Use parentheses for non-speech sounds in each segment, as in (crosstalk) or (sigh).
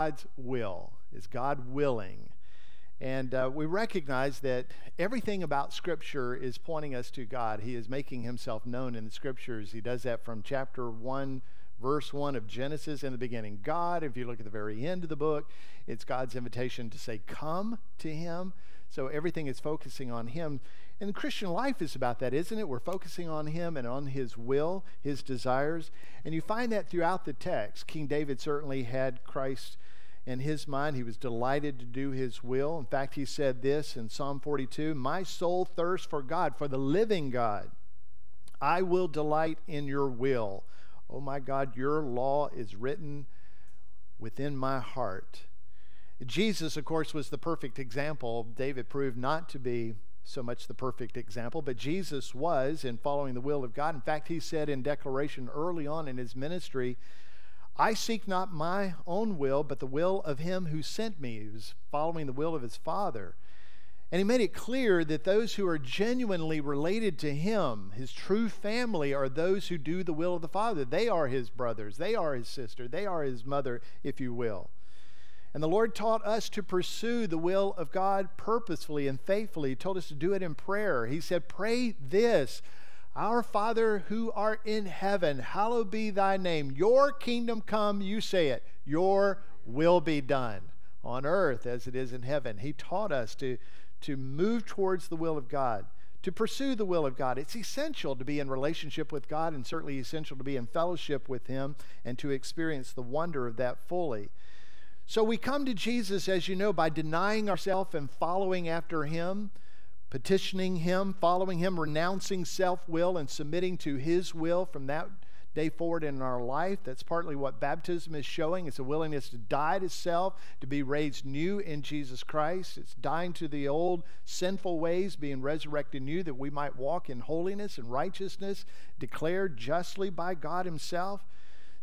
God's will? Is God willing? And uh, we recognize that everything about Scripture is pointing us to God. He is making himself known in the Scriptures. He does that from chapter 1, verse 1 of Genesis in the beginning. God, if you look at the very end of the book, it's God's invitation to say, Come to Him. So everything is focusing on Him. And the Christian life is about that, isn't it? We're focusing on Him and on His will, His desires. And you find that throughout the text. King David certainly had Christ in his mind. He was delighted to do his will. In fact, he said this in Psalm 42 My soul thirsts for God, for the living God. I will delight in your will. Oh my God, your law is written within my heart. Jesus, of course, was the perfect example. David proved not to be so much the perfect example, but Jesus was in following the will of God. In fact, he said in declaration early on in his ministry, I seek not my own will, but the will of him who sent me. Was following the will of his Father. And he made it clear that those who are genuinely related to him, his true family, are those who do the will of the Father. They are his brothers, they are his sister, they are his mother, if you will. And the Lord taught us to pursue the will of God purposefully and faithfully. He told us to do it in prayer. He said, Pray this our Father who art in heaven, hallowed be thy name. Your kingdom come, you say it. Your will be done on earth as it is in heaven. He taught us to, to move towards the will of God, to pursue the will of God. It's essential to be in relationship with God and certainly essential to be in fellowship with Him and to experience the wonder of that fully. So we come to Jesus, as you know, by denying ourselves and following after Him petitioning Him, following Him, renouncing self will, and submitting to His will from that day forward in our life. That's partly what baptism is showing. It's a willingness to die to self, to be raised new in Jesus Christ. It's dying to the old sinful ways, being resurrected new, that we might walk in holiness and righteousness, declared justly by God Himself.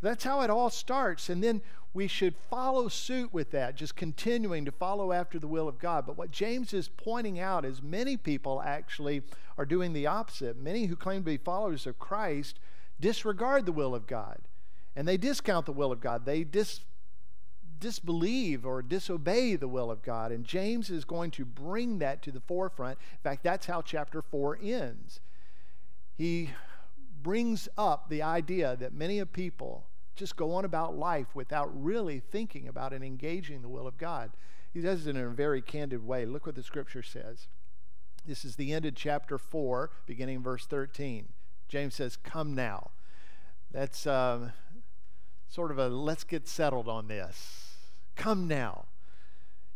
That's how it all starts. And then we should follow suit with that, just continuing to follow after the will of God. But what James is pointing out is many people actually are doing the opposite. Many who claim to be followers of Christ disregard the will of God and they discount the will of God. They dis, disbelieve or disobey the will of God. And James is going to bring that to the forefront. In fact, that's how chapter 4 ends. He brings up the idea that many of people just go on about life without really thinking about and engaging the will of God. He does it in a very candid way. Look what the scripture says. This is the end of chapter 4, beginning verse 13. James says, Come now. That's uh, sort of a let's get settled on this. Come now.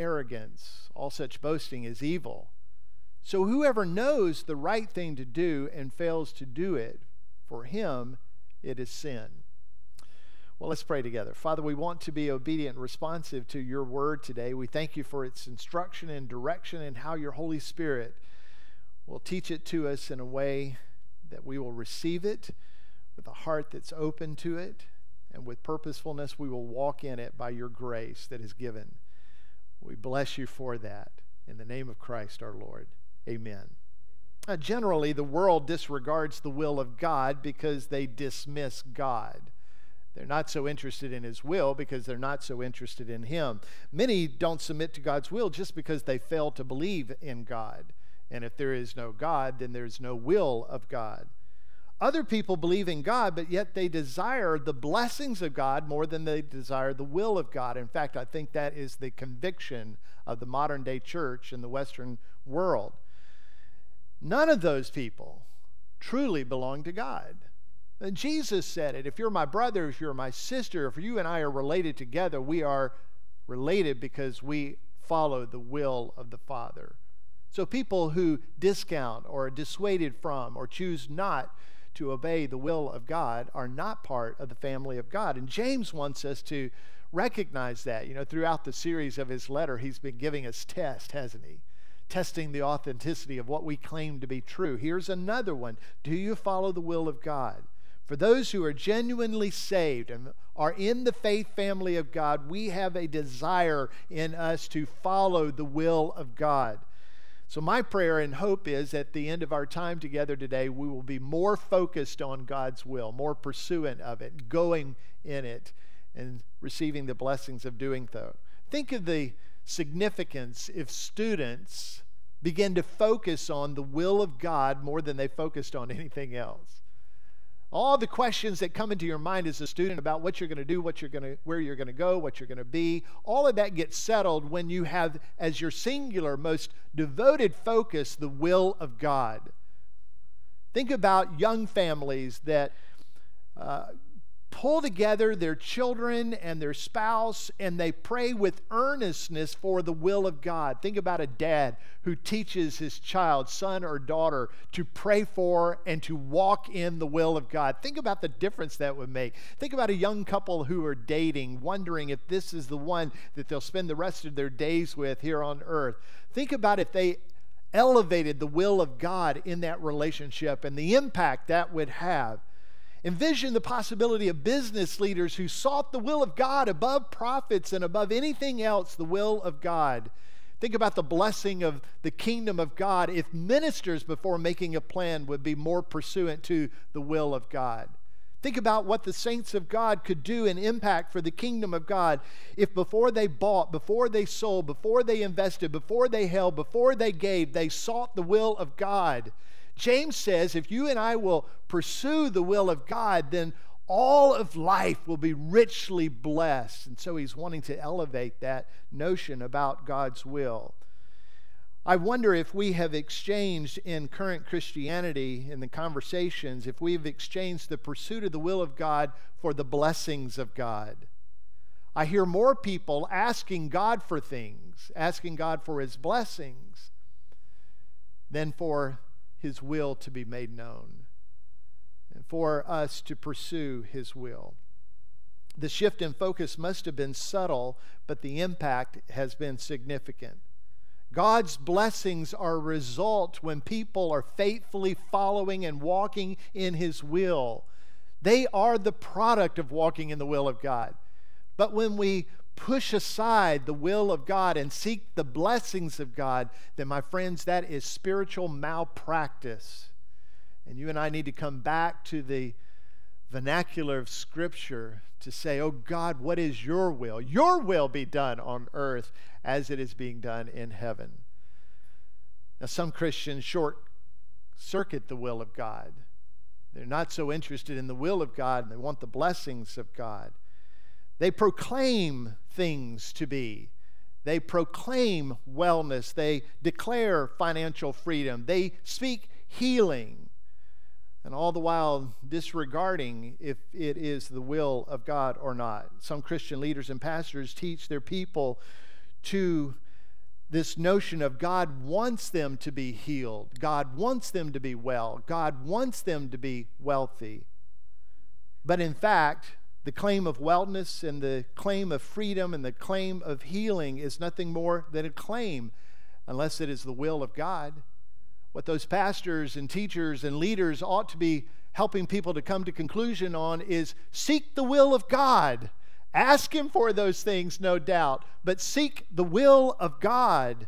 arrogance. All such boasting is evil. So whoever knows the right thing to do and fails to do it, for him it is sin. Well, let's pray together. Father, we want to be obedient and responsive to your word today. We thank you for its instruction and direction and how your Holy Spirit will teach it to us in a way that we will receive it with a heart that's open to it, and with purposefulness, we will walk in it by your grace that is given. We bless you for that. In the name of Christ our Lord. Amen. Uh, generally, the world disregards the will of God because they dismiss God. They're not so interested in His will because they're not so interested in Him. Many don't submit to God's will just because they fail to believe in God. And if there is no God, then there's no will of God. Other people believe in God, but yet they desire the blessings of God more than they desire the will of God. In fact, I think that is the conviction of the modern day church in the Western world. None of those people truly belong to God. And Jesus said it. If you're my brother, if you're my sister, if you and I are related together, we are related because we follow the will of the Father. So people who discount or are dissuaded from or choose not to obey the will of God are not part of the family of God. And James wants us to recognize that. You know, throughout the series of his letter, he's been giving us tests, hasn't he? Testing the authenticity of what we claim to be true. Here's another one Do you follow the will of God? For those who are genuinely saved and are in the faith family of God, we have a desire in us to follow the will of God. So, my prayer and hope is at the end of our time together today, we will be more focused on God's will, more pursuant of it, going in it, and receiving the blessings of doing so. Think of the significance if students begin to focus on the will of God more than they focused on anything else all the questions that come into your mind as a student about what you're going to do, what you're going to, where you're going to go, what you're going to be, all of that gets settled when you have as your singular, most devoted focus the will of God. Think about young families that uh, pull together their children and their spouse and they pray with earnestness for the will of God. Think about a dad who teaches his child, son or daughter, to pray for and to walk in the will of God. Think about the difference that would make. Think about a young couple who are dating, wondering if this is the one that they'll spend the rest of their days with here on earth. Think about if they elevated the will of God in that relationship and the impact that would have. Envision the possibility of business leaders who sought the will of God above profits and above anything else, the will of God. Think about the blessing of the kingdom of God if ministers, before making a plan, would be more pursuant to the will of God. Think about what the saints of God could do and impact for the kingdom of God if before they bought, before they sold, before they invested, before they held, before they gave, they sought the will of God. James says if you and I will pursue the will of God, then all of life will be richly blessed. And so he's wanting to elevate that notion about God's will. I wonder if we have exchanged in current Christianity, in the conversations, if we've exchanged the pursuit of the will of God for the blessings of God. I hear more people asking God for things, asking God for his blessings, than for his will to be made known, and for us to pursue his will. The shift in focus must have been subtle, but the impact has been significant. God's blessings are a result when people are faithfully following and walking in His will. They are the product of walking in the will of God. But when we push aside the will of God and seek the blessings of God, then, my friends, that is spiritual malpractice. And you and I need to come back to the vernacular of Scripture to say, Oh God, what is your will? Your will be done on earth as it is being done in heaven. Now, some Christians short circuit the will of God. They're not so interested in the will of God and they want the blessings of God. They proclaim things to be. They proclaim wellness. They declare financial freedom. They speak healing. And all the while disregarding if it is the will of God or not. Some Christian leaders and pastors teach their people to this notion of God wants them to be healed, God wants them to be well, God wants them to be wealthy. But in fact, the claim of wellness and the claim of freedom and the claim of healing is nothing more than a claim, unless it is the will of God. What those pastors and teachers and leaders ought to be helping people to come to conclusion on is seek the will of God. Ask Him for those things, no doubt, but seek the will of God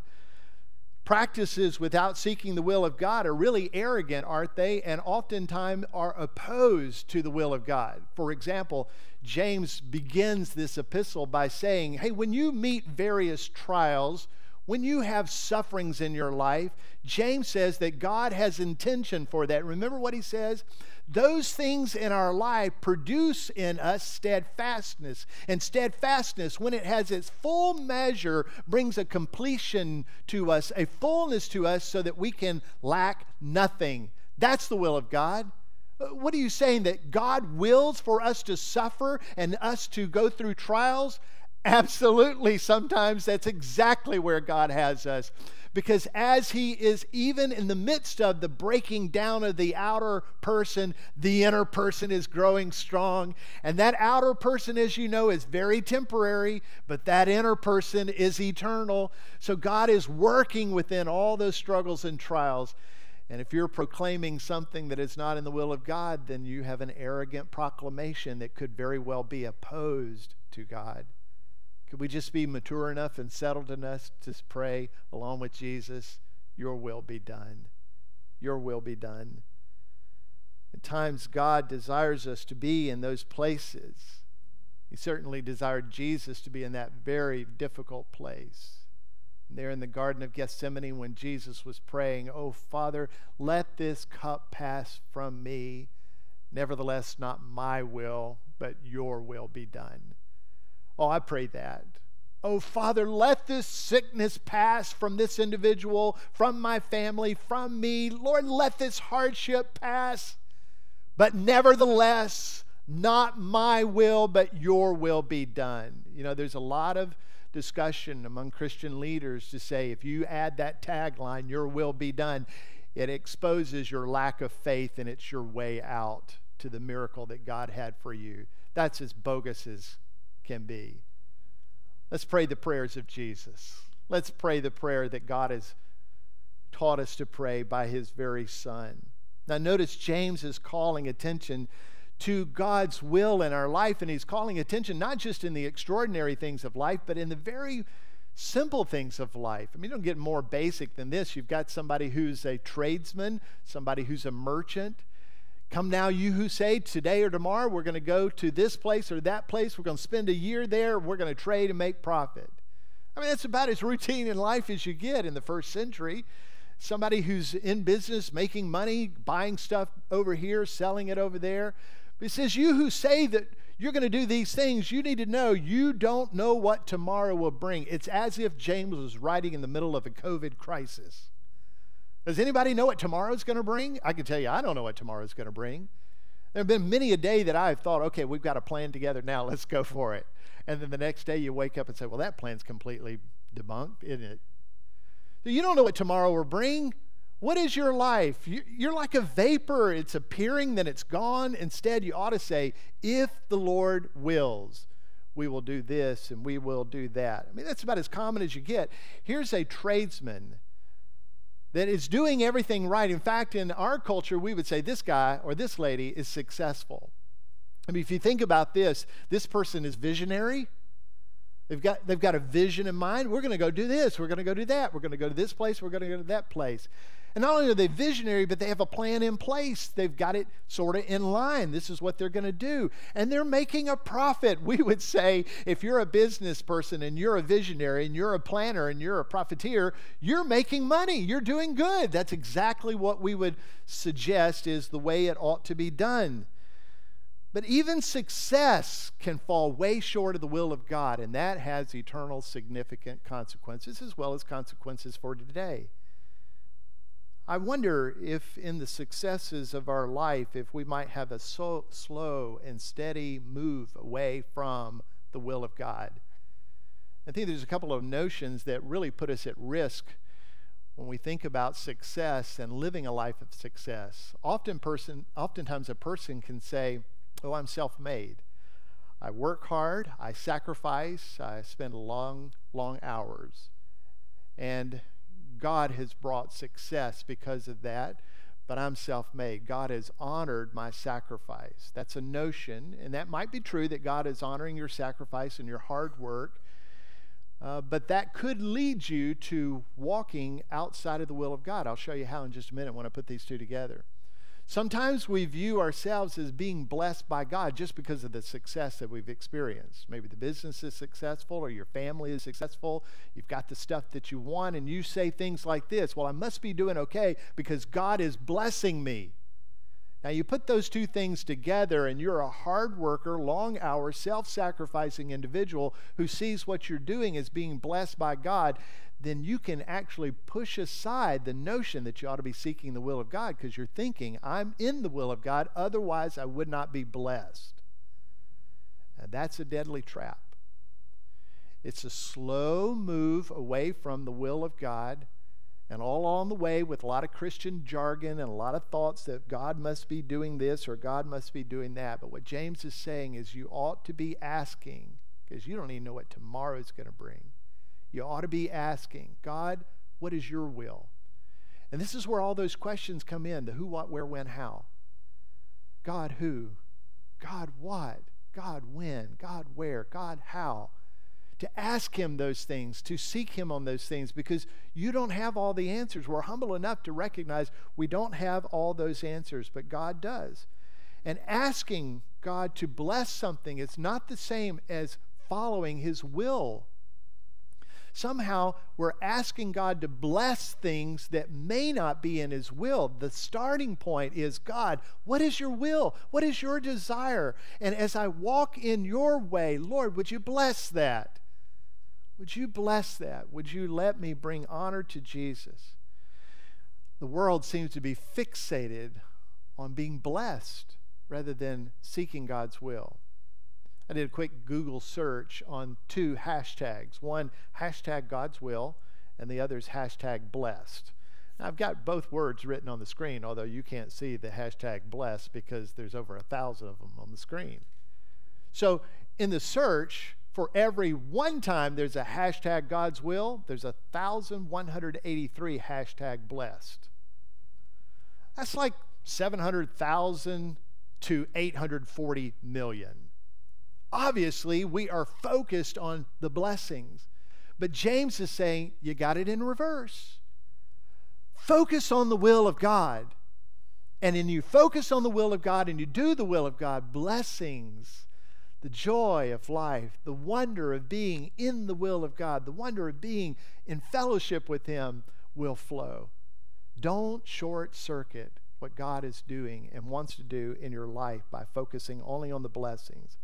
practices without seeking the will of God are really arrogant, aren't they? And oftentimes are opposed to the will of God. For example, James begins this epistle by saying, Hey, when you meet various trials, when you have sufferings in your life, James says that God has intention for that. Remember what he says? those things in our life produce in us steadfastness. And steadfastness, when it has its full measure, brings a completion to us, a fullness to us, so that we can lack nothing. That's the will of God. Uh, what are you saying? That God wills for us to suffer and us to go through trials? Absolutely. Sometimes that's exactly where God has us. Because as He is even in the midst of the breaking down of the outer person, the inner person is growing strong. And that outer person, as you know, is very temporary, but that inner person is eternal. So God is working within all those struggles and trials. And if you're proclaiming something that is not in the will of God, then you have an arrogant proclamation that could very well be opposed to God. Could we just be mature enough and settled enough to pray along with Jesus, Your will be done? Your will be done. At times, God desires us to be in those places. He certainly desired Jesus to be in that very difficult place. There in the Garden of Gethsemane, when Jesus was praying, Oh, Father, let this cup pass from me. Nevertheless, not my will, but your will be done. Oh, I pray that. Oh, Father, let this sickness pass from this individual, from my family, from me. Lord, let this hardship pass. But nevertheless, not my will, but your will be done. You know, there's a lot of discussion among Christian leaders to say if you add that tagline, your will be done, it exposes your lack of faith and it's your way out to the miracle that God had for you. That's as bogus as can be. Let's pray the prayers of Jesus. Let's pray the prayer that God has taught us to pray by his very Son. Now, notice James is calling attention to God's will in our life, and he's calling attention not just in the extraordinary things of life, but in the very simple things of life. I mean, you don't get more basic than this. You've got somebody who's a tradesman, somebody who's a merchant, Come now, you who say, today or tomorrow, we're going to go to this place or that place. We're going to spend a year there. We're going to trade and make profit. I mean, that's about as routine in life as you get in the first century. Somebody who's in business, making money, buying stuff over here, selling it over there. But he says, You who say that you're going to do these things, you need to know you don't know what tomorrow will bring. It's as if James was writing in the middle of a COVID crisis. Does anybody know what tomorrow's going to bring? I can tell you, I don't know what tomorrow's going to bring. There have been many a day that I've thought, okay, we've got a plan together now, (laughs) let's go for it. And then the next day you wake up and say, well, that plan's completely debunked, isn't it? You don't know what tomorrow will bring. What is your life? You're like a vapor. It's appearing, then it's gone. Instead, you ought to say, if the Lord wills, we will do this and we will do that. I mean, that's about as common as you get. Here's a tradesman that is doing everything right. In fact, in our culture, we would say this guy or this lady is successful. I mean, if you think about this, this person is visionary. They've got, they've got a vision in mind. We're going to go do this. We're going to go do that. We're going to go to this place. We're going to go to that place. And not only are they visionary, but they have a plan in place. They've got it sort of in line. This is what they're going to do. And they're making a profit. (laughs) We would say if you're a business person and you're a visionary and you're a planner and you're a profiteer, you're making money. You're doing good. That's exactly what we would suggest is the way it ought to be done. But even success can fall way short of the will of God, and that has eternal significant consequences as well as consequences for today. I wonder if in the successes of our life, if we might have a so slow and steady move away from the will of God. I think there's a couple of notions that really put us at risk when we think about success and living a life of success. Often person, oftentimes a person can say, Oh, I'm self made. I work hard, I sacrifice, I spend long, long hours. And God has brought success because of that, but I'm self made. God has honored my sacrifice. That's a notion, and that might be true that God is honoring your sacrifice and your hard work. Uh, but that could lead you to walking outside of the will of God. I'll show you how in just a minute when I put these two together. Sometimes we view ourselves as being blessed by God just because of the success that we've experienced. Maybe the business is successful or your family is successful. You've got the stuff that you want, and you say things like this Well, I must be doing okay because God is blessing me. Now, you put those two things together, and you're a hard worker, long hour, self sacrificing individual who sees what you're doing as being blessed by God then you can actually push aside the notion that you ought to be seeking the will of God because you're thinking, I'm in the will of God, otherwise I would not be blessed. And that's a deadly trap. It's a slow move away from the will of God. And all along the way, with a lot of Christian jargon and a lot of thoughts that God must be doing this or God must be doing that. But what James is saying is you ought to be asking, because you don't even know what tomorrow is going to bring. You ought to be asking, God, what is your will? And this is where all those questions come in the who, what, where, when, how. God, who? God, what? God, when? God, where? God, how? To ask Him those things, to seek Him on those things, because you don't have all the answers. We're humble enough to recognize we don't have all those answers, but God does. And asking God to bless something is not the same as following His will somehow we're asking God to bless things that may not be in His will. The starting point is God, what is your will? What is your desire? And as I walk in your way, Lord, would you bless that? Would you bless that? Would you let me bring honor to Jesus? The world seems to be fixated on being blessed rather than seeking God's will. I did a quick Google search on two hashtags one, hashtag God's will, and the other is hashtag blessed. Now, I've got both words written on the screen, although you can't see the hashtag blessed because there's over a thousand of them on the screen. So, in the search, for every one time there's a hashtag God's will, there's a 1,183 hashtag blessed. That's like 700,000 to 840 million. Obviously, we are focused on the blessings. But James is saying, you got it in reverse. Focus on the will of God. And then you focus on the will of God and you do the will of God, blessings, the joy of life, the wonder of being in the will of God, the wonder of being in fellowship with Him will flow. Don't short circuit what God is doing and wants to do in your life by focusing only on the blessings.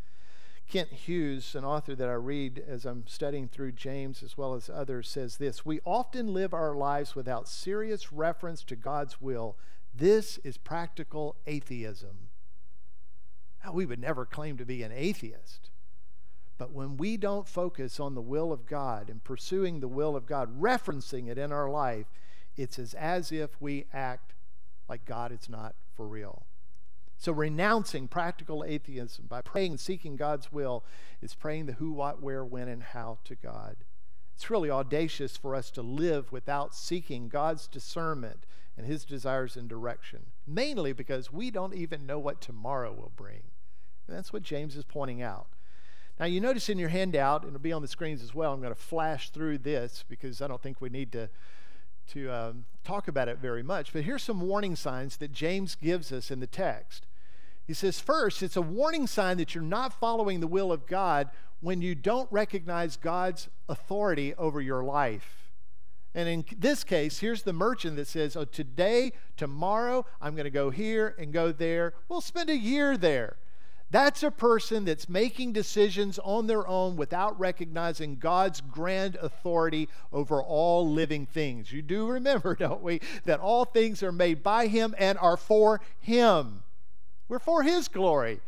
Kent Hughes, an author that I read as I'm studying through James as well as others, says this We often live our lives without serious reference to God's will. This is practical atheism. Now, we would never claim to be an atheist. But when we don't focus on the will of God and pursuing the will of God, referencing it in our life, it's as, as if we act like God is not for real. So, renouncing practical atheism by praying and seeking God's will is praying the who, what, where, when, and how to God. It's really audacious for us to live without seeking God's discernment and His desires and direction, mainly because we don't even know what tomorrow will bring. And that's what James is pointing out. Now, you notice in your handout, and it'll be on the screens as well, I'm going to flash through this because I don't think we need to to um, talk about it very much, but here's some warning signs that James gives us in the text. He says, first, it's a warning sign that you're not following the will of God when you don't recognize God's authority over your life. And in this case, here's the merchant that says, Oh, today, tomorrow, I'm going to go here and go there. We'll spend a year there. That's a person that's making decisions on their own without recognizing God's grand authority over all living things. You do remember, (laughs) don't we, that all things are made by Him and are for Him. We're for His glory.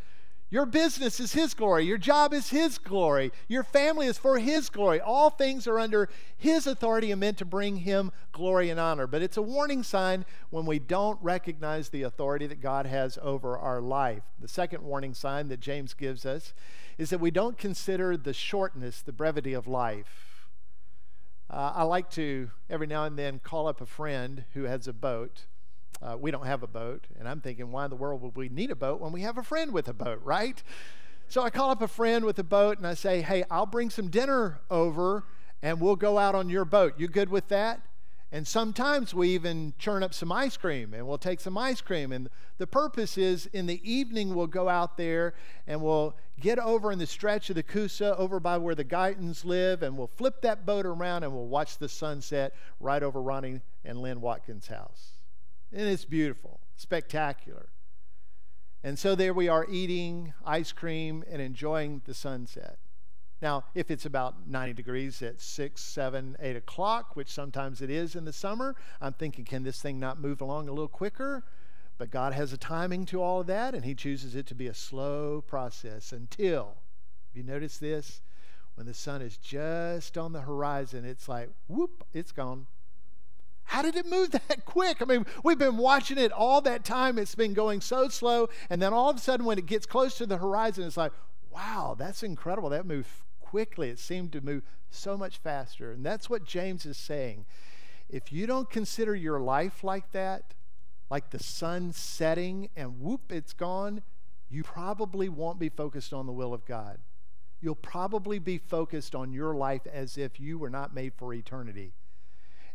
Your business is His glory. Your job is His glory. Your family is for His glory. All things are under His authority and meant to bring Him glory and honor. But it's a warning sign when we don't recognize the authority that God has over our life. The second warning sign that James gives us is that we don't consider the shortness, the brevity of life. Uh, I like to every now and then call up a friend who has a boat uh, we don't have a boat. And I'm thinking, why in the world would we need a boat when we have a friend with a boat, right? So I call up a friend with a boat and I say, hey, I'll bring some dinner over and we'll go out on your boat. You good with that? And sometimes we even churn up some ice cream and we'll take some ice cream. And the purpose is in the evening we'll go out there and we'll get over in the stretch of the Coosa over by where the Guytons live and we'll flip that boat around and we'll watch the sunset right over Ronnie and Lynn Watkins' house. And it's beautiful, spectacular. And so there we are eating ice cream and enjoying the sunset. Now, if it's about 90 degrees at 6, 7, 8 o'clock, which sometimes it is in the summer, I'm thinking, can this thing not move along a little quicker? But God has a timing to all of that, and He chooses it to be a slow process until, you notice this? when the sun is just on the horizon, it's like, whoop, it's gone. How did it move (laughs) that quick? I mean, we've been watching it all that time. It's been going so slow. And then all of a sudden, when it gets close to the horizon, it's like, wow, that's incredible. That moved quickly. It seemed to move so much faster. And that's what James is saying. If you don't consider your life like that, like the sun setting and whoop, it's gone, you probably won't be focused on the will of God. You'll probably be focused on your life as if you were not made for eternity.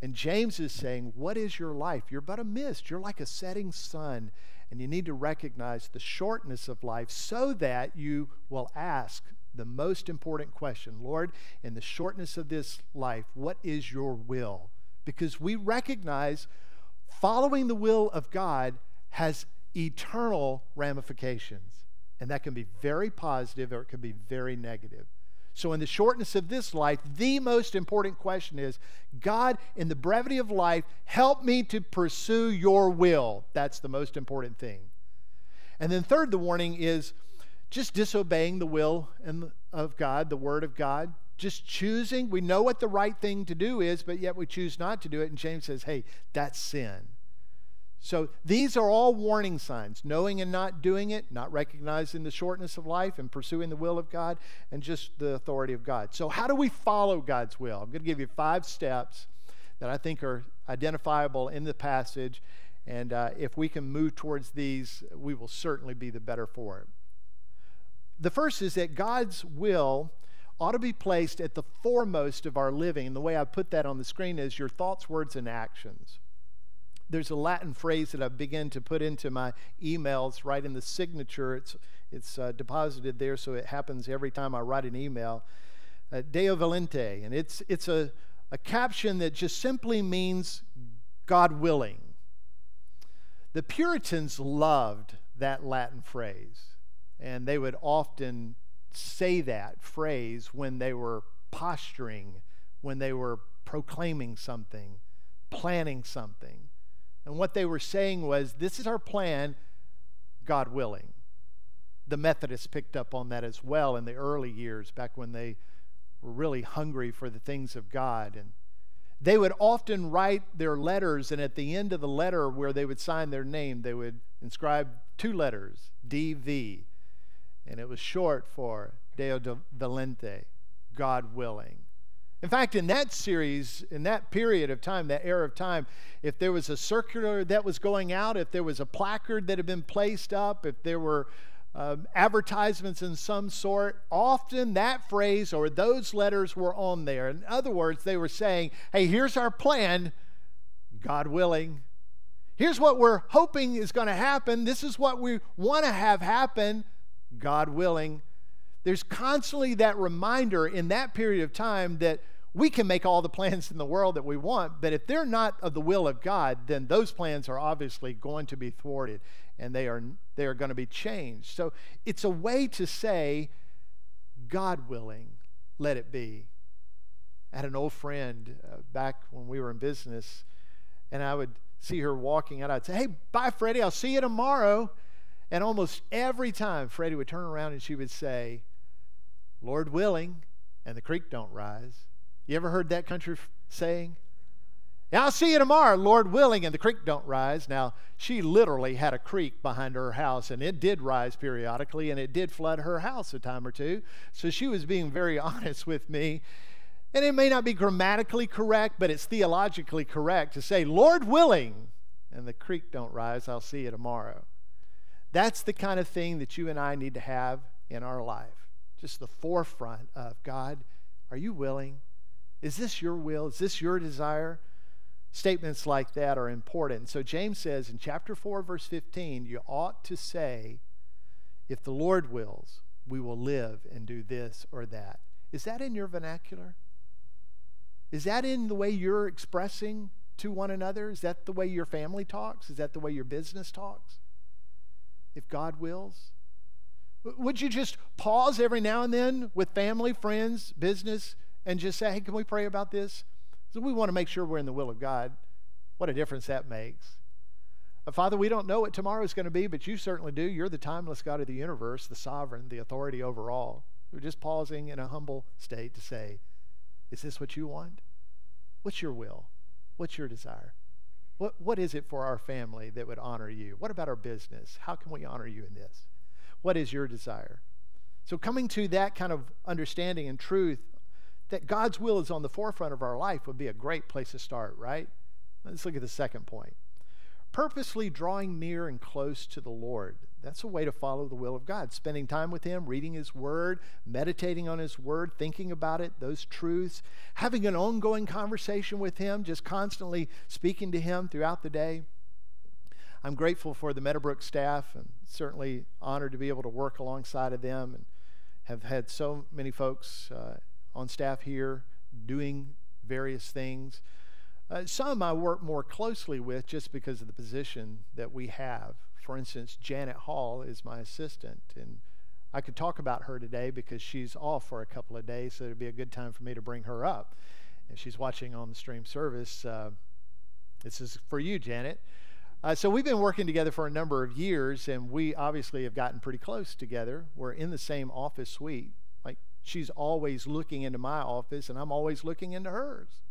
And James is saying, What is your life? You're but a mist. You're like a setting sun. And you need to recognize the shortness of life so that you will ask the most important question Lord, in the shortness of this life, what is your will? Because we recognize following the will of God has eternal ramifications. And that can be very positive or it can be very negative. So, in the shortness of this life, the most important question is God, in the brevity of life, help me to pursue your will. That's the most important thing. And then, third, the warning is just disobeying the will of God, the word of God. Just choosing. We know what the right thing to do is, but yet we choose not to do it. And James says, hey, that's sin. So these are all warning signs knowing and not doing it, not recognizing the shortness of life and pursuing the will of God, and just the authority of God. So, how do we follow God's will? I'm going to give you five steps that I think are identifiable in the passage. And uh, if we can move towards these, we will certainly be the better for it. The first is that God's will ought to be placed at the foremost of our living. And the way I put that on the screen is your thoughts, words, and actions there's a Latin phrase that I've begun to put into my emails right in the signature. It's, it's uh, deposited there, so it happens every time I write an email. Uh, Deo volente. And it's, it's a, a caption that just simply means God willing. The Puritans loved that Latin phrase, and they would often say that phrase when they were posturing, when they were proclaiming something, planning something. And what they were saying was, this is our plan, God willing. The Methodists picked up on that as well in the early years, back when they were really hungry for the things of God. And they would often write their letters, and at the end of the letter, where they would sign their name, they would inscribe two letters, DV. And it was short for Deo Volente, God willing. In fact, in that series, in that period of time, that era of time, if there was a circular that was going out, if there was a placard that had been placed up, if there were um, advertisements in some sort, often that phrase or those letters were on there. In other words, they were saying, hey, here's our plan, God willing. Here's what we're hoping is going to happen. This is what we want to have happen, God willing. There's constantly that reminder in that period of time that we can make all the plans in the world that we want, but if they're not of the will of God, then those plans are obviously going to be thwarted and they are, they are going to be changed. So it's a way to say, God willing, let it be. I had an old friend uh, back when we were in business, and I would see her walking out. I'd say, Hey, bye, Freddie, I'll see you tomorrow. And almost every time, Freddie would turn around and she would say, Lord willing, and the creek don't rise. You ever heard that country saying? Yeah, I'll see you tomorrow, Lord willing, and the creek don't rise. Now, she literally had a creek behind her house, and it did rise periodically, and it did flood her house a time or two. So she was being very (laughs) honest with me. And it may not be grammatically correct, but it's theologically correct to say, Lord willing, and the creek don't rise, I'll see you tomorrow. That's the kind of thing that you and I need to have in our life. Just the forefront of God, are you willing? Is this your will? Is this your desire? Statements like that are important. So James says in chapter 4, verse 15, you ought to say, if the Lord wills, we will live and do this or that. Is that in your vernacular? Is that in the way you're expressing to one another? Is that the way your family talks? Is that the way your business talks? If God wills? Would you just pause every now and then with family, friends, business, and just say, hey, can we pray about this? So we want to make sure we're in the will of God. What a difference that makes. Uh, Father, we don't know what tomorrow is going to be, but you certainly do. You're the timeless God of the universe, the sovereign, the authority over all. We're just pausing in a humble state to say, Is this what you want? What's your will? What's your desire? What, what is it for our family that would honor you? What about our business? How can we honor you in this? What is your desire? So, coming to that kind of understanding and truth that God's will is on the forefront of our life would be a great place to start, right? Let's look at the second point. Purposely drawing near and close to the Lord. That's a way to follow the will of God. Spending time with Him, reading His Word, meditating on His Word, thinking about it, those truths, having an ongoing conversation with Him, just constantly speaking to Him throughout the day. I'm grateful for the Meadowbrook staff and certainly honored to be able to work alongside of them and have had so many folks uh, on staff here doing various things. Uh, some I work more closely with just because of the position that we have. For instance, Janet Hall is my assistant, and I could talk about her today because she's off for a couple of days, so it'd be a good time for me to bring her up. If she's watching on the stream service, uh, this is for you, Janet. Uh, so we've been working together for a number of years, and we obviously have gotten pretty close together. We're in the same office suite. Like she's always looking into my office, and I'm always looking into hers.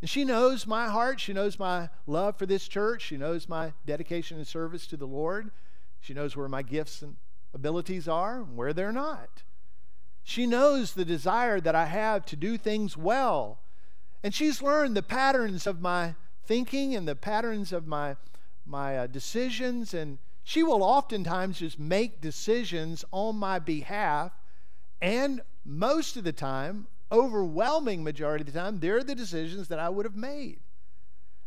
And she knows my heart. She knows my love for this church. She knows my dedication and service to the Lord. She knows where my gifts and abilities are and where they're not. She knows the desire that I have to do things well. And she's learned the patterns of my thinking and the patterns of my, my uh, decisions. And she will oftentimes just make decisions on my behalf. And most of the time, overwhelming majority of the time, they're the decisions that I would have made.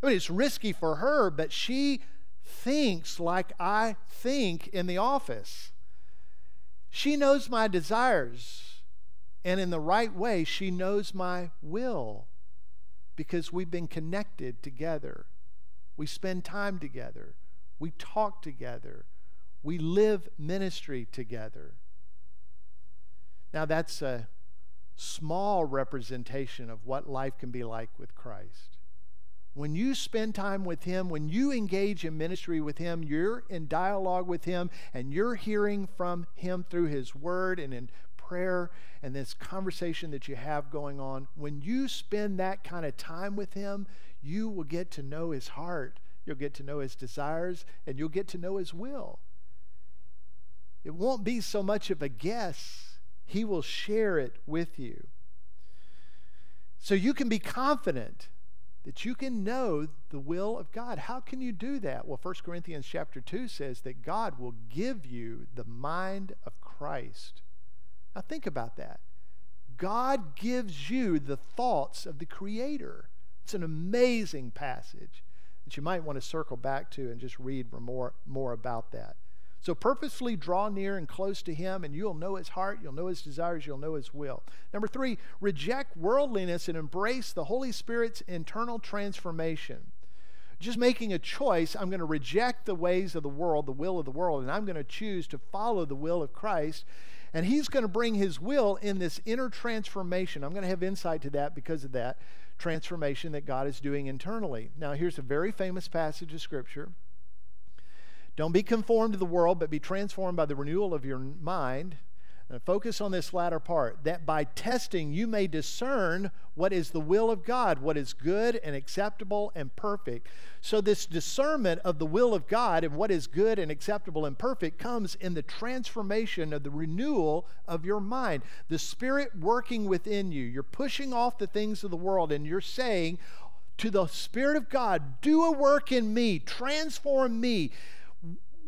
I mean, it's risky for her, but she thinks like I think in the office. She knows my desires, and in the right way, she knows my will because we've been connected together. We spend time together, we talk together, we live ministry together. Now, that's a small representation of what life can be like with Christ. When you spend time with Him, when you engage in ministry with Him, you're in dialogue with Him and you're hearing from Him through His Word and in prayer and this conversation that you have going on. When you spend that kind of time with Him, you will get to know His heart, you'll get to know His desires, and you'll get to know His will. It won't be so much of a guess he will share it with you. So you can be confident that you can know the will of God. How can you do that? Well, 1 Corinthians chapter 2 says that God will give you the mind of Christ. Now think about that. God gives you the thoughts of the Creator. It's an amazing passage that you might want to circle back to and just read more, more about that. So purposefully draw near and close to Him, and you'll know His heart, you'll know His desires, you'll know His will. Number three, reject worldliness and embrace the Holy Spirit's internal transformation. Just making a choice, I'm going to reject the ways of the world, the will of the world, and I'm going to choose to follow the will of Christ. And He's going to bring His will in this inner transformation. I'm going to have insight to that because of that transformation that God is doing internally. Now, here's a very famous passage of Scripture. Don't be conformed to the world, but be transformed by the renewal of your mind. Focus on this latter part that by testing you may discern what is the will of God, what is good and acceptable and perfect. So, this discernment of the will of God and what is good and acceptable and perfect comes in the transformation of the renewal of your mind. The Spirit working within you. You're pushing off the things of the world and you're saying to the Spirit of God, Do a work in me, transform me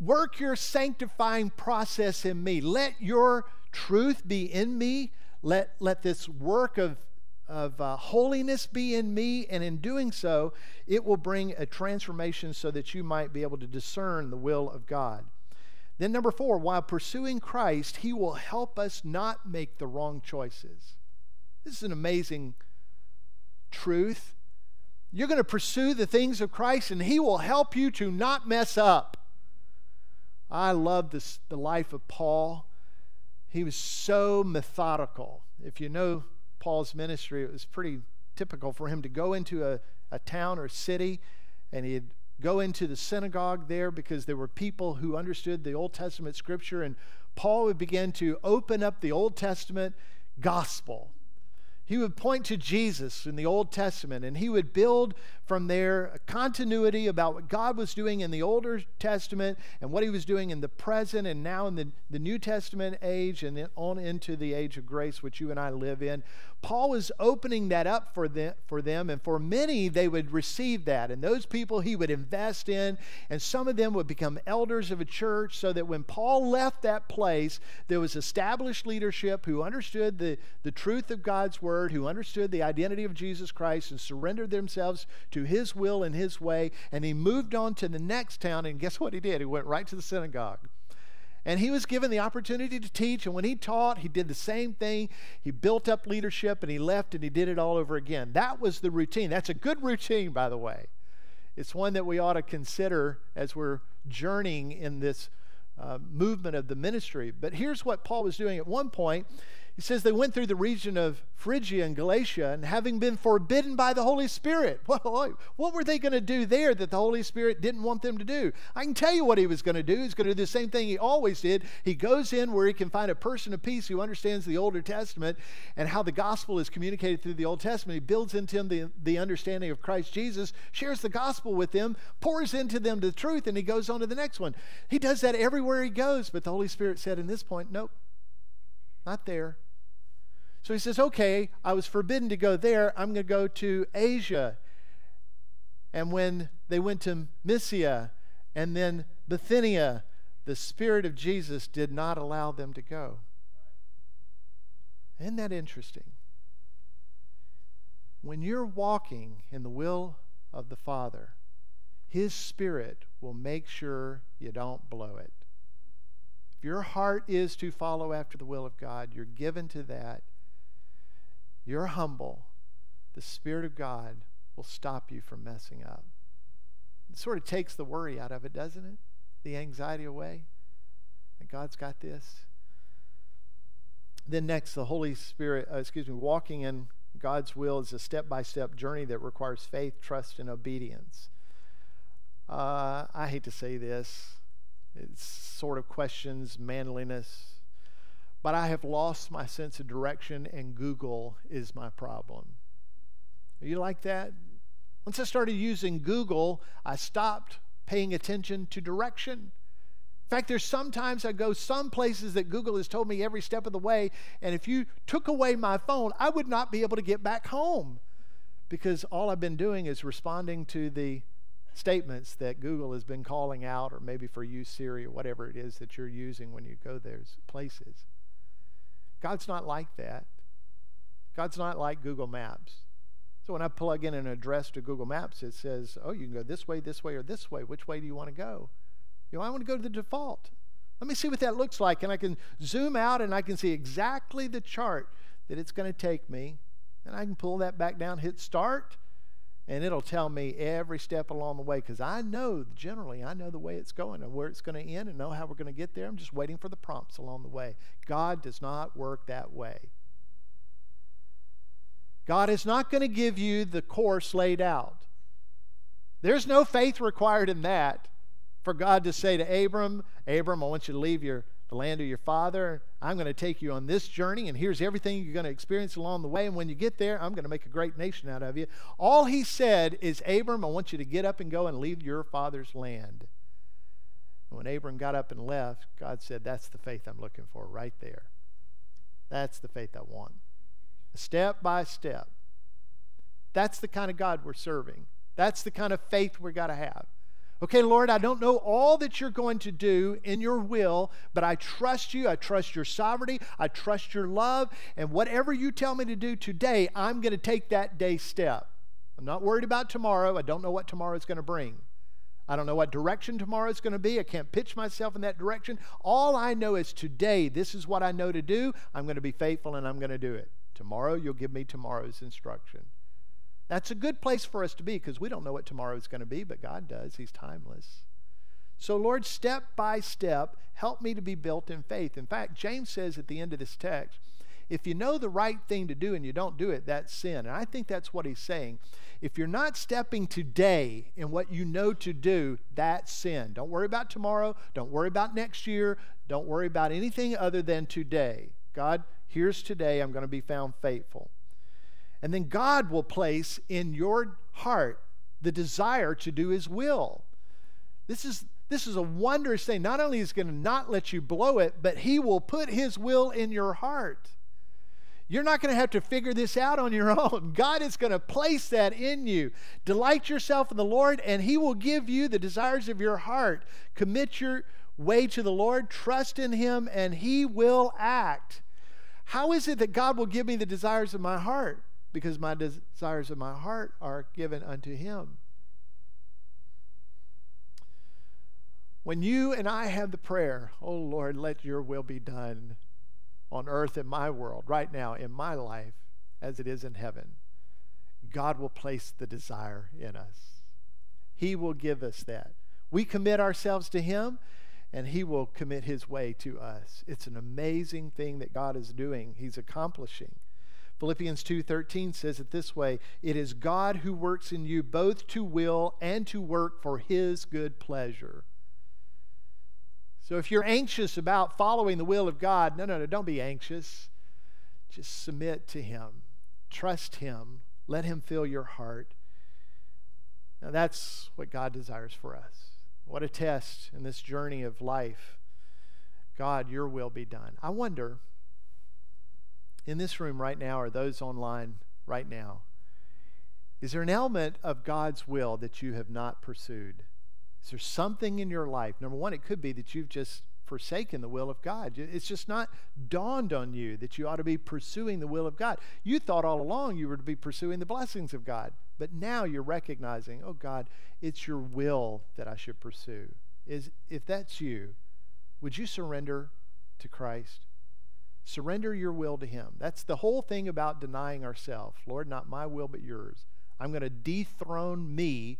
work your sanctifying process in me. Let your truth be in me. Let, let this work of, of uh, holiness be in me. And in doing so, it will bring a transformation so that you might be able to discern the will of God. Then, number four, while pursuing Christ, He will help us not make the wrong choices. This is an amazing truth. You're going to pursue the things of Christ, and He will help you to not mess up. I love this, the life of Paul. He was so methodical. If you know Paul's ministry, it was pretty typical for him to go into a, a town or city and he'd go into the synagogue there because there were people who understood the Old Testament scripture and Paul would begin to open up the Old Testament gospel he would point to Jesus in the Old Testament and he would build from there a continuity about what God was doing in the Older Testament and what he was doing in the present and now in the, the New Testament age and then on into the age of grace, which you and I live in. Paul was opening that up for them, for them, and for many, they would receive that. And those people he would invest in, and some of them would become elders of a church, so that when Paul left that place, there was established leadership who understood the, the truth of God's word, who understood the identity of Jesus Christ, and surrendered themselves to his will and his way. And he moved on to the next town, and guess what he did? He went right to the synagogue. And he was given the opportunity to teach. And when he taught, he did the same thing. He built up leadership and he left and he did it all over again. That was the routine. That's a good routine, by the way. It's one that we ought to consider as we're journeying in this uh, movement of the ministry. But here's what Paul was doing at one point he says they went through the region of Phrygia and Galatia, and having been forbidden by the Holy Spirit. (laughs) What were they going to do there that the Holy Spirit didn't want them to do? I can tell you what he was going to do. He's going to do the same thing he always did. He goes in where he can find a person of peace who understands the Older Testament and how the gospel is communicated through the Old Testament. He builds into them the, the understanding of Christ Jesus, shares the gospel with them, pours into them the truth, and he goes on to the next one. He does that everywhere he goes, but the Holy Spirit said in this point, nope, not there. So he says, okay, I was forbidden to go there. I'm going to go to Asia. And when they went to Mysia and then Bithynia, the Spirit of Jesus did not allow them to go. Isn't that interesting? When you're walking in the will of the Father, His Spirit will make sure you don't blow it. If your heart is to follow after the will of God, you're given to that, you're humble, the Spirit of God will stop you from messing up. It sort of takes the worry out of it, doesn't it? The anxiety away. That God's got this. Then next, the Holy Spirit, uh, excuse me, walking in God's will is a step by step journey that requires faith, trust, and obedience. Uh, I hate to say this, it sort of questions manliness, but I have lost my sense of direction, and Google is my problem. Are you like that? Once I started using Google, I stopped paying attention to direction. In fact, there's sometimes I go some places that Google has told me every step of the way, and if you took away my phone, I would not be able to get back home because all I've been doing is responding to the statements that Google has been calling out, or maybe for you, Siri, or whatever it is that you're using when you go those places. God's not like that. God's not like Google Maps. So when I plug in an address to Google Maps, it says, oh, you can go this way, this way, or this way. Which way do you want to go? You know, I want to go to the default. Let me see what that looks like. And I can zoom out and I can see exactly the chart that it's going to take me. And I can pull that back down, hit start, and it'll tell me every step along the way because I know generally I know the way it's going and where it's going to end and know how we're going to get there. I'm just waiting for the prompts along the way. God does not work that way. God is not going to give you the course laid out. There's no faith required in that for God to say to Abram, Abram, I want you to leave your the land of your father. I'm going to take you on this journey, and here's everything you're going to experience along the way. And when you get there, I'm going to make a great nation out of you. All he said is, Abram, I want you to get up and go and leave your father's land. And when Abram got up and left, God said, That's the faith I'm looking for right there. That's the faith I want. Step by step. That's the kind of God we're serving. That's the kind of faith we've got to have. Okay, Lord, I don't know all that you're going to do in your will, but I trust you. I trust your sovereignty. I trust your love. And whatever you tell me to do today, I'm going to take that day step. I'm not worried about tomorrow. I don't know what tomorrow is going to bring. I don't know what direction tomorrow is going to be. I can't pitch myself in that direction. All I know is today, this is what I know to do. I'm going to be faithful and I'm going to do it. Tomorrow, you'll give me tomorrow's instruction. That's a good place for us to be because we don't know what tomorrow is going to be, but God does. He's timeless. So, Lord, step by step, help me to be built in faith. In fact, James says at the end of this text, If you know the right thing to do and you don't do it, that's sin. And I think that's what he's saying. If you're not stepping today in what you know to do, that's sin. Don't worry about tomorrow. Don't worry about next year. Don't worry about anything other than today. God, here's today. I'm going to be found faithful. And then God will place in your heart the desire to do his will. This is this is a wondrous thing. Not only is going to not let you blow it, but he will put his will in your heart. You're not going to have to figure this out on your (laughs) own. God is going to place that in you. Delight yourself in the Lord, and He will give you the desires of your heart. Commit your way to the Lord, trust in Him, and He will act. How is it that God will give me the desires of my heart? Because my desires of my heart are given unto Him. When you and I have the prayer, oh Lord, let your will be done on earth in my world, right now, in my life, as it is in heaven, God will place the desire in us. He will give us that. We commit ourselves to Him, and He will commit His way to us. It's an amazing thing that God is doing, He's accomplishing. Philippians 2:13 says it this way, it is God who works in you both to will and to work for his good pleasure. So if you're anxious about following the will of God, no, no, no, don't be anxious. Just submit to Him, trust Him, let Him fill your heart. Now, that's what God desires for us. What a test in this journey of life. God, your will be done. I wonder, in this room right now, or those online right now, is there an element of God's will that you have not pursued? Is there something in your life? Number one, it could be that you've just forsaken the will of God. It's just not dawned on you that you ought to be pursuing the will of God. You thought all along you were to be pursuing the blessings of God, but now you're recognizing, oh God, it's your will that I should pursue. Is if that's you, would you surrender to Christ? Surrender your will to Him. That's the whole thing about denying ourselves. Lord, not my will, but yours. I'm going to dethrone me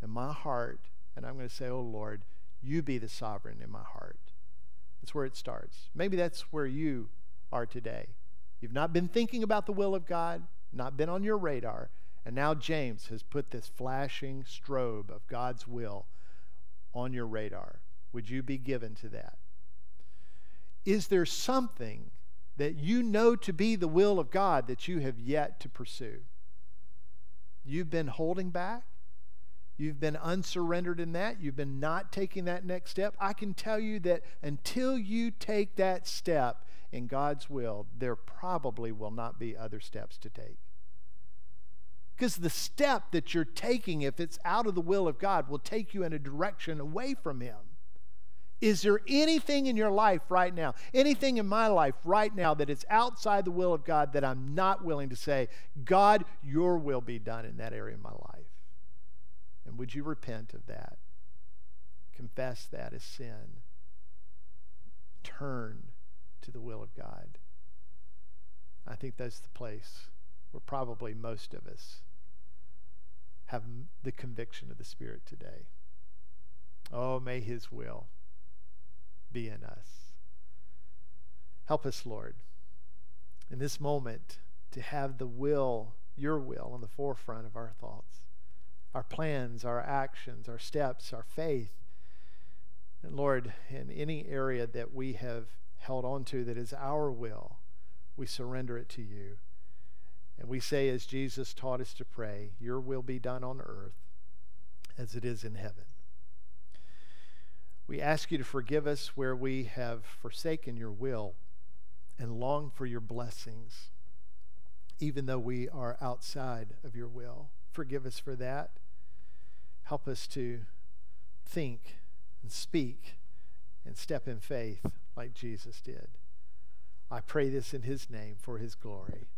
and my heart and I'm going to say, Oh Lord, you be the sovereign in my heart. That's where it starts. Maybe that's where you are today. You've not been thinking about the will of God, not been on your radar, and now James has put this flashing strobe of God's will on your radar. Would you be given to that? Is there something that you know to be the will of God that you have yet to pursue? You've been holding back? You've been unsurrendered in that. You've been not taking that next step. I can tell you that until you take that step in God's will, there probably will not be other steps to take. Because the step that you're taking, if it's out of the will of God, will take you in a direction away from Him. Is there anything in your life right now, anything in my life right now that is outside the will of God that I'm not willing to say, God, your will be done in that area of my life? And would you repent of that? Confess that as sin. Turn to the will of God. I think that's the place where probably most of us have the conviction of the Spirit today. Oh, may His will be in us. Help us, Lord, in this moment to have the will, your will, on the forefront of our thoughts our plans, our actions, our steps, our faith. And Lord, in any area that we have held on to that is our will, we surrender it to you. And we say, as Jesus taught us to pray, Your will be done on earth as it is in heaven. We ask you to forgive us where we have forsaken your will and long for your blessings, even though we are outside of your will. Forgive us for that. Help us to think and speak and step in faith like Jesus did. I pray this in his name for his glory.